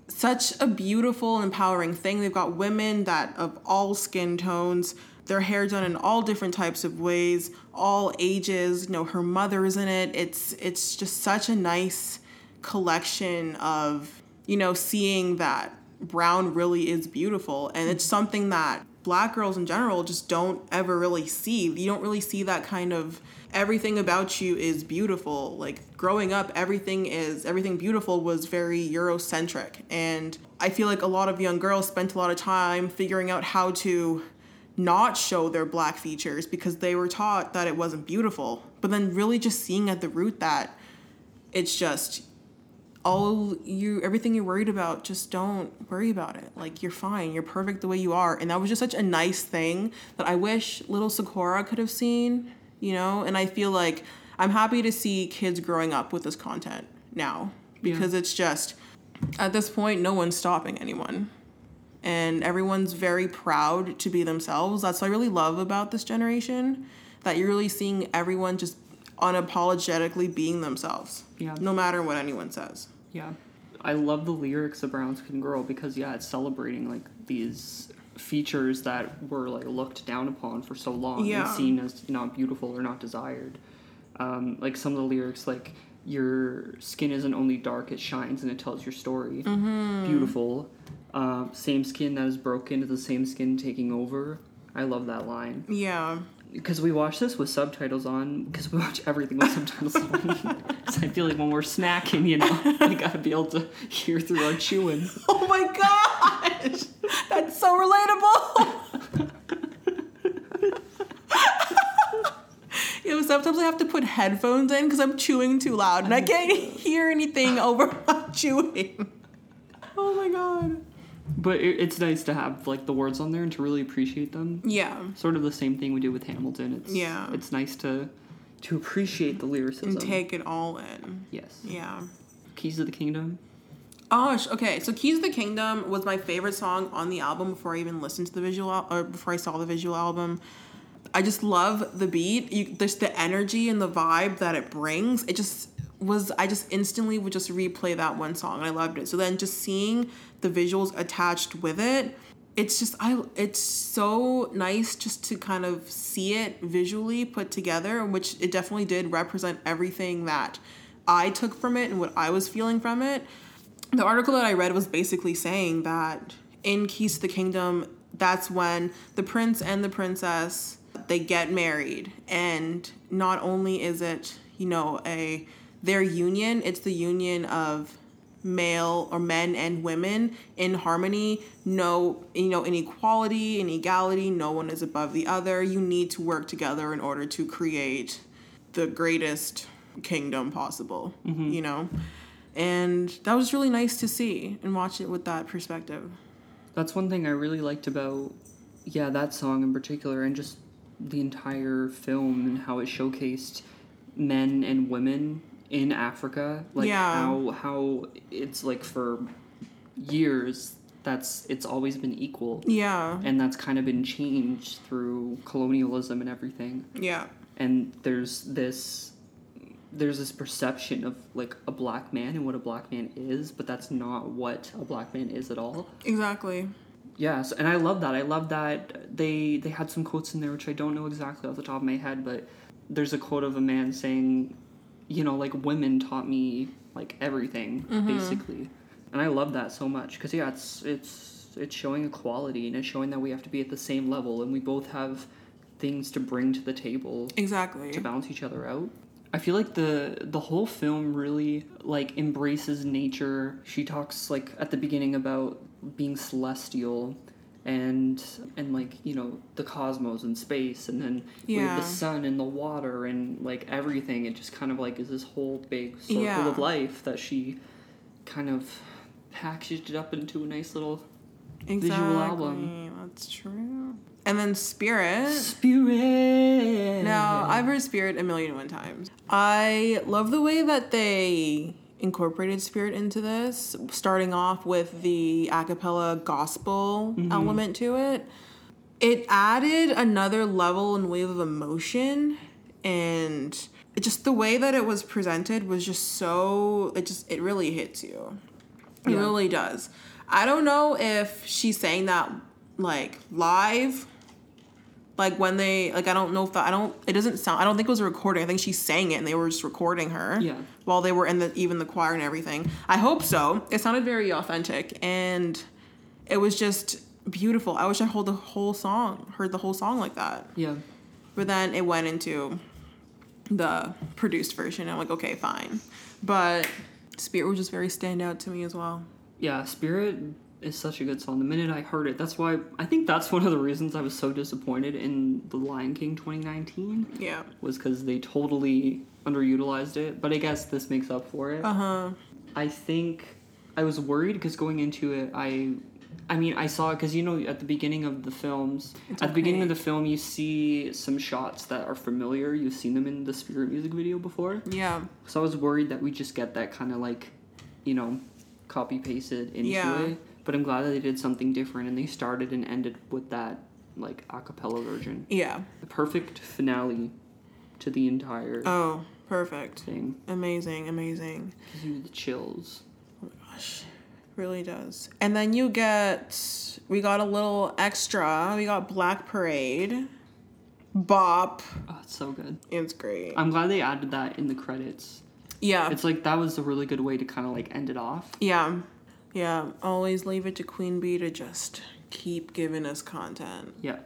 such a beautiful, empowering thing. They've got women that of all skin tones, their hair done in all different types of ways, all ages. You know, her mother's in it. It's it's just such a nice collection of you know seeing that brown really is beautiful, and it's something that black girls in general just don't ever really see. You don't really see that kind of everything about you is beautiful. Like growing up, everything is everything beautiful was very Eurocentric. And I feel like a lot of young girls spent a lot of time figuring out how to not show their black features because they were taught that it wasn't beautiful. But then really just seeing at the root that it's just all you everything you're worried about just don't worry about it. Like you're fine. You're perfect the way you are. And that was just such a nice thing that i wish little sakura could have seen you know? And i feel like i'm happy to see kids growing up with this content now because yeah. it's just at this point no one's stopping anyone and everyone's very proud to be themselves that's what i really love about this generation that you're really seeing everyone just unapologetically being themselves. Yeah. No matter what anyone says. Yeah. I love the lyrics of Brown Skin Girl because yeah, it's celebrating like these features that were like looked down upon for so long yeah. and seen as not beautiful or not desired. Um, like some of the lyrics like your skin isn't only dark, it shines and it tells your story. Mm-hmm. Beautiful. Uh, same skin that is broken is the same skin taking over. I love that line. Yeah because we watch this with subtitles on because we watch everything with subtitles on. I feel like when we're snacking, you know, we gotta be able to hear through our chewing. Oh my gosh, that's so relatable. you know, sometimes I have to put headphones in because I'm chewing too loud and I can't hear anything over my chewing. Oh my god but it, it's nice to have like the words on there and to really appreciate them. Yeah. Sort of the same thing we did with Hamilton. It's yeah. It's nice to to appreciate the lyricism and take it all in. Yes. Yeah. Keys to the Kingdom. Oh, okay. So Keys to the Kingdom was my favorite song on the album before I even listened to the visual al- or before I saw the visual album. I just love the beat. You, there's the energy and the vibe that it brings. It just was I just instantly would just replay that one song. I loved it. So then just seeing the visuals attached with it, it's just I it's so nice just to kind of see it visually put together, which it definitely did represent everything that I took from it and what I was feeling from it. The article that I read was basically saying that in Keys to the Kingdom, that's when the prince and the princess they get married. And not only is it, you know, a their union, it's the union of male or men and women in harmony. No you know inequality inequality no one is above the other. You need to work together in order to create the greatest kingdom possible mm-hmm. you know? And that was really nice to see and watch it with that perspective. That's one thing i really liked about yeah that song in particular and just the entire film and how it showcased men and women in Africa, like yeah. how how it's like for years that's it's always been equal. Yeah. And that's kind of been changed through colonialism and everything. Yeah. And there's this there's this perception of like a black man and what a black man is, but that's not what a black man is at all. Exactly. Yes, and I love that. I love that they they had some quotes in there which I don't know exactly off the top of my head, but there's a quote of a man saying you know, like women taught me like everything mm-hmm. basically, and I love that so much because yeah, it's it's it's showing equality and it's showing that we have to be at the same level and we both have things to bring to the table exactly to balance each other out. I feel like the the whole film really like embraces nature. She talks like at the beginning about being celestial and and like you know the cosmos and space and then yeah. the sun and the water and like everything it just kind of like is this whole big circle yeah. of life that she kind of packaged it up into a nice little exactly. visual album that's true and then spirit spirit now i've heard spirit a million and one times i love the way that they incorporated spirit into this, starting off with the a cappella gospel mm-hmm. element to it. It added another level and wave of emotion and just the way that it was presented was just so it just it really hits you. It yeah. really does. I don't know if she's saying that like live like when they like I don't know if the, I don't it doesn't sound I don't think it was a recording. I think she sang it and they were just recording her. Yeah. While they were in the even the choir and everything. I hope so. It sounded very authentic and it was just beautiful. I wish I heard the whole song, heard the whole song like that. Yeah. But then it went into the produced version. I'm like, okay, fine. But Spirit was just very standout to me as well. Yeah, Spirit is such a good song. The minute I heard it, that's why I think that's one of the reasons I was so disappointed in The Lion King 2019 Yeah. was because they totally underutilized it. But I guess this makes up for it. Uh huh. I think I was worried because going into it, I, I mean, I saw it because you know at the beginning of the films, It's at the beginning of the film, you see some shots that are familiar. You've seen them in the Spirit music video before, Yeah. so I was worried that we just get that kind of like, you know, copy pasted into it. Yeah. it. But I'm glad that they did something different and they started and ended with that like a cappella version. Yeah. The perfect finale to the entire Oh, perfect. thing. Amazing, amazing. Gives you the chills. Oh my gosh, really does. And then you get, we got a little extra. We got Black Parade, Bop. Oh, it's so good. It's great. I'm glad they added that in the credits. Yeah. It's like that was a really good way to kind of like end it off. Yeah. Yeah. Always leave it to Queen Bey to just keep giving us content. Yeah.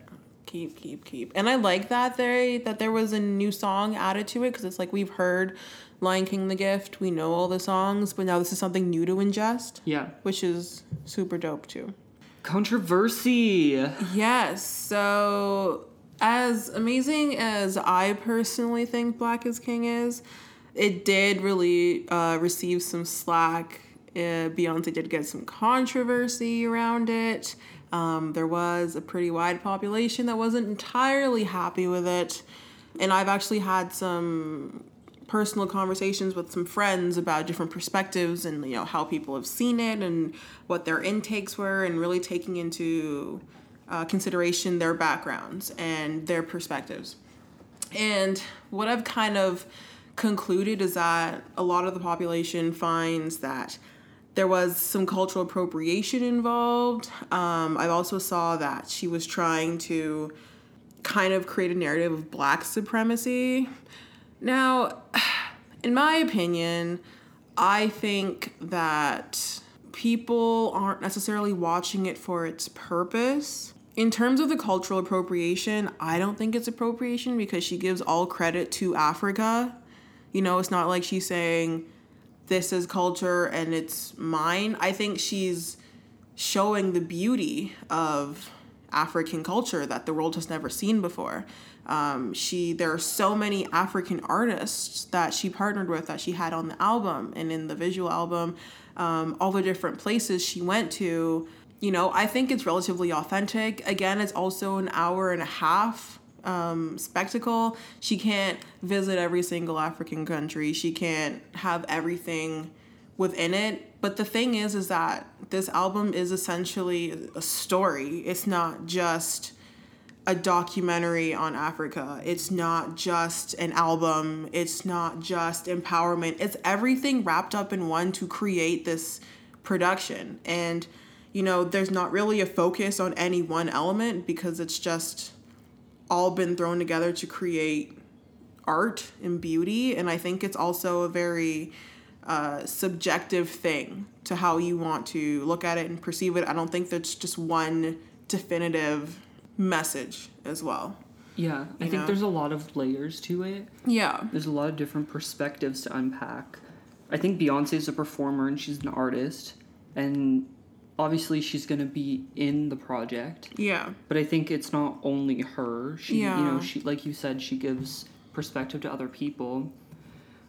Keep, keep, keep. And I like that they that there was a new song added to it because it's like we've heard Lion King the Gift, we know all the songs, but now this is something new to ingest, Yeah. which is super dope too. Controversy. Yes. So, as amazing as I personally think Black is King is, it did really uh, receive some slack. Uh, Beyonce did get some controversy around it. Um, there was a pretty wide population that wasn't entirely happy with it. And I've actually had some personal conversations with some friends about different perspectives and you know how people have seen it and what their intakes were and really taking into uh, consideration their backgrounds and their perspectives and what i've kind of concluded is that a lot of the population finds that there was some cultural appropriation involved um, i also saw that she was trying to kind of create a narrative of black supremacy now, in my opinion, I think that people aren't necessarily watching it for its purpose. In terms of the cultural appropriation, I don't think it's appropriation because she gives all credit to Africa. You know, it's not like she's saying, this is culture and it's mine. I think she's showing the beauty of African culture that the world has never seen before. Um, she there are so many African artists that she partnered with that she had on the album and in the visual album, um, all the different places she went to. You know, I think it's relatively authentic. Again, it's also an hour and a half um, spectacle. She can't visit every single African country. She can't have everything within it. But the thing is, is that this album is essentially a story. It's not just a documentary on Africa. It's not just an album. It's not just empowerment. It's everything wrapped up in one to create this production. And, you know, there's not really a focus on any one element because it's just all been thrown together to create art and beauty. And I think it's also a very uh, subjective thing to how you want to look at it and perceive it. I don't think there's just one definitive message as well. Yeah. I think know? there's a lot of layers to it. Yeah. There's a lot of different perspectives to unpack. I think Beyonce is a performer and she's an artist, and obviously she's gonna be in the project. Yeah. But I think it's not only her. She, you know, she like you said, she gives perspective to other people.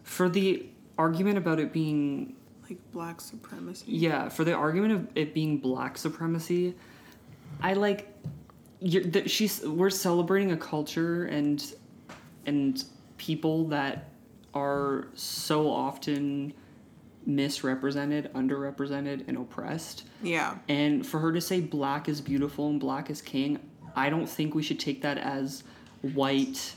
For the argument about it being Like black supremacy. Yeah, for the argument of it being black supremacy, I like you're, that she's we're celebrating a culture and and people that are so often misrepresented, underrepresented, and oppressed. Yeah. And for her to say black is beautiful and black is king, I don't think we should take that as white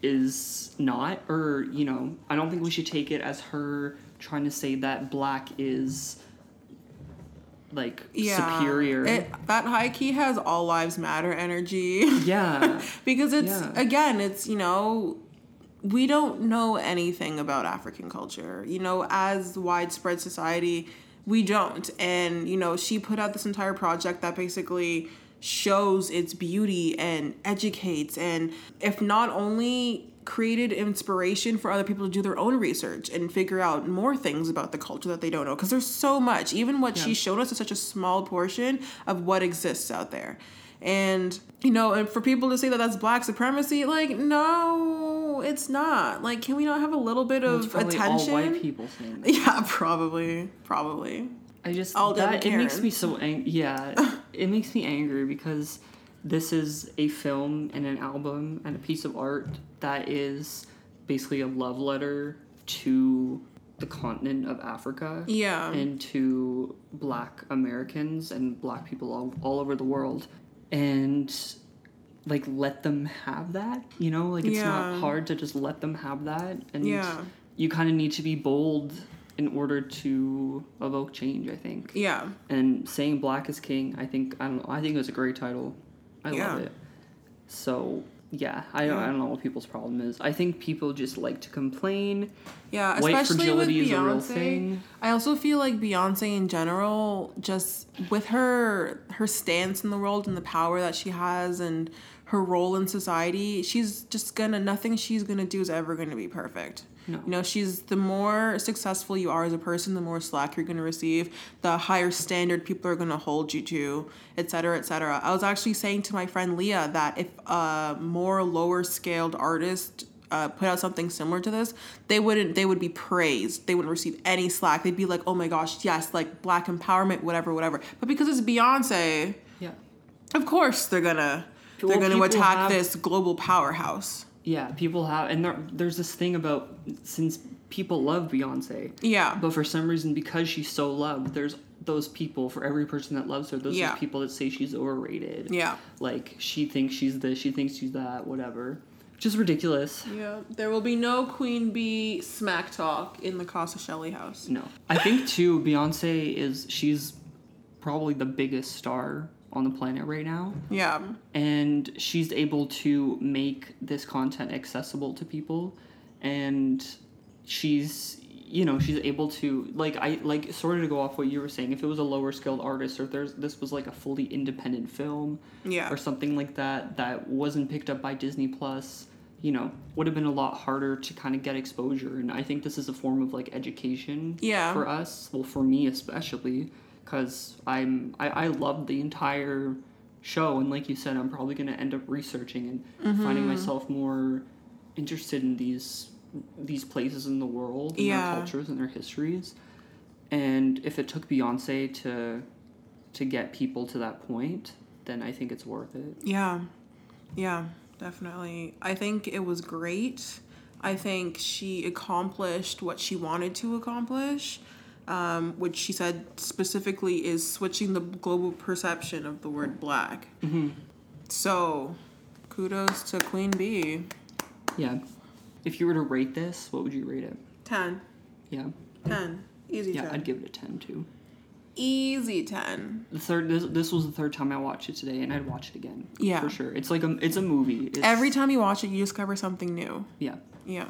is not or you know i don't think we should take it as her trying to say that black is like Yeah. superior It, that high key has all lives matter energy. yeah because it's Yeah. again it's you know we don't know anything about african culture you know as widespread society we don't. And, you know, she put out this entire project that basically shows its beauty and educates and if not only created inspiration for other people to do their own research and figure out more things about the culture that they don't know because there's so much even what Yeah. she showed us is such a small portion of what exists out there and you know and for people to say that that's black supremacy like no it's not. Like can we not have a little bit Well, of attention all white people saying that. yeah probably probably. I just All that it makes me so ang- yeah, it makes me angry because this is a film and an album and a piece of art that is basically a love letter to the continent of Africa yeah. and to black Americans and black people all, all over the world and like let them have that, you know? Like it's Yeah. not hard to just let them have that and Yeah. you kind of need to be bold in order to evoke change, I think. yeah And saying black is king, I think I don't know, I think it was a great title. I Yeah. love it. So, yeah, I don't, I don't know what people's problem is. I think people just like to complain. Yeah, White especially with fragility is a real Beyonce. thing. I also feel like Beyonce in general, just with her her stance in the world and the power that she has and her role in society, she's just gonna nothing she's gonna do is ever gonna be perfect. No. You know, she's the more successful you are as a person, the more slack you're gonna receive, the higher standard people are gonna hold you to, et cetera, et cetera. I was actually saying to my friend Leah that if a more lower scaled artist uh, put out something similar to this, they wouldn't they would be praised. They wouldn't receive any slack. They'd be like, oh my gosh, yes, like black empowerment, whatever, whatever. But because it's Beyonce, Yeah. of course they're gonna Well, they're gonna attack have- this global powerhouse. Yeah, people have, and there, there's this thing about since people love Beyonce, Yeah. but for some reason, because she's so loved, there's those people for every person that loves her. Those Yeah. are people that say she's overrated. Yeah. Like she thinks she's this, she thinks she's that, whatever. Which is ridiculous. Yeah. There will be no Queen Bey smack talk in the Casa Shelley house. No, I think too. Beyonce is she's probably the biggest star on the planet right now, Yeah. and she's able to make this content accessible to people, and she's you know she's able to like I like sort of to go off what you were saying. If it was a lower skilled artist or there's this was like a fully independent film, Yeah. or something like that that wasn't picked up by Disney Plus, you know, would have been a lot harder to kind of get exposure. And I think this is a form of like education Yeah. for us. Well, for me especially, because I'm I, I loved the entire show, and like you said, I'm probably gonna end up researching and finding Mm-hmm. myself more interested in these these places in the world, and Yeah. their cultures and their histories. And if it took Beyonce to to get people to that point, then I think it's worth it. Yeah. Yeah, definitely. I think it was great. I think she accomplished what she wanted to accomplish, um, which she said specifically is switching the global perception of the word black. So, kudos to Queen Bey. Yeah. If you were to rate this, what would you rate it? 10. Yeah. 10. Easy Yeah, 10. I'd give it a 10 too. Easy 10. The third this, this was the third time I watched it today and I'd watch it again. Yeah. For sure. It's like a it's a movie. It's, Every time you watch it, you discover something new. Yeah. Yeah.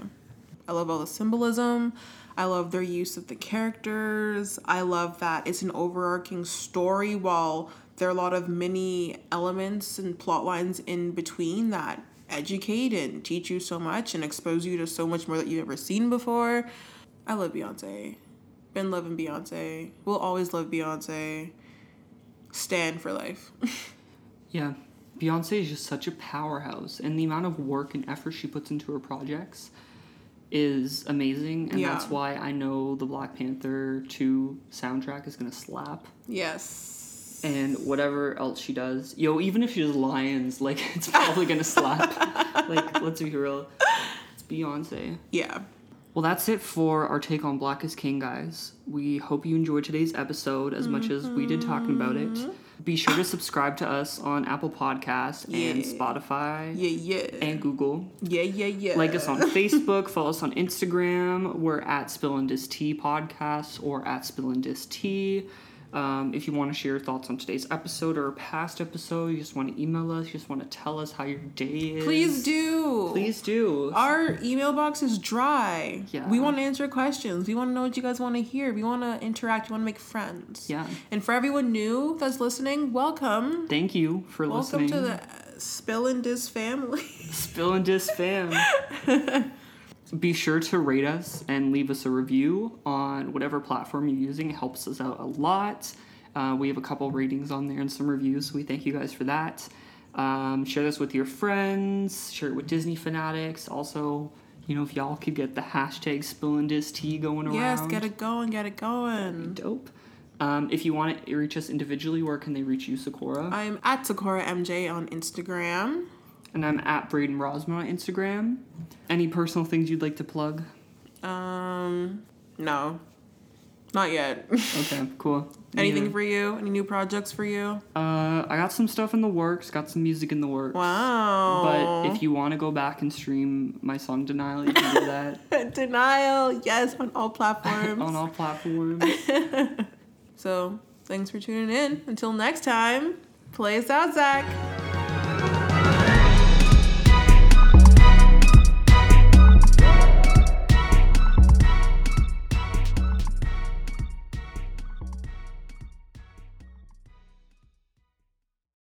I love all the symbolism. I love their use of the characters. I love that it's an overarching story while there are a lot of mini elements and plot lines in between that educate and teach you so much and expose you to so much more that you've never seen before. I love Beyonce. Been loving Beyonce. Will always love Beyonce. Stand for life. Yeah. Beyonce is just such a powerhouse and the amount of work and effort she puts into her projects is amazing and Yeah. that's why I know the Black Panther 2 soundtrack is going to slap. yes. and whatever else she does. Yo, even if she does lions, like it's probably gonna slap. like, let's be real. It's Beyonce. Yeah. Well, that's it for our take on Black is King, guys. We hope you enjoyed today's episode as much as we did talking about it. Mm-hmm. Be sure to subscribe to us on Apple Podcasts and Spotify Yeah, yeah. and Google. yeah, yeah, yeah. Like us on Facebook, follow us on Instagram. We're at Spill and Dis Tea Podcast or at Spill and Dis Tea. Um, if you want to share your thoughts on today's episode or a past episode, you just want to email us, you just want to tell us how your day is. Please do. Please do. Our email box is dry. Yeah. We want to answer questions. We want to know what you guys want to hear. We want to interact. We want to make friends. Yeah. And for everyone new that's listening, welcome. Thank you for Welcome listening. Welcome to the Spill and Dis family. Spill and Dis fam. Be sure to rate us and leave us a review on whatever platform you're using. It helps us out a lot. Uh, we have a couple ratings on there and some reviews, so we thank you guys for that. Um, share this with your friends. Share it with Disney fanatics. Also, you know, if y'all could get the hashtag Spill and Dis tea going around. yes, get it going. Get it going. Dope. Um, if you want to reach us individually, where can they reach you, Sakura? I'm at Sakura MJ on Instagram. And I'm at Brayden Rosman on Instagram. Any personal things you'd like to plug? Um, no, not yet. Okay, cool. Anything Yeah. for you? Any new projects for you? Uh, I got some stuff in the works. Got some music in the works. Wow. But if you want to go back and stream my song "Denial," you can do that Denial, yes, on all platforms. on all platforms. So, thanks for tuning in. Until next time, play us out, Zach.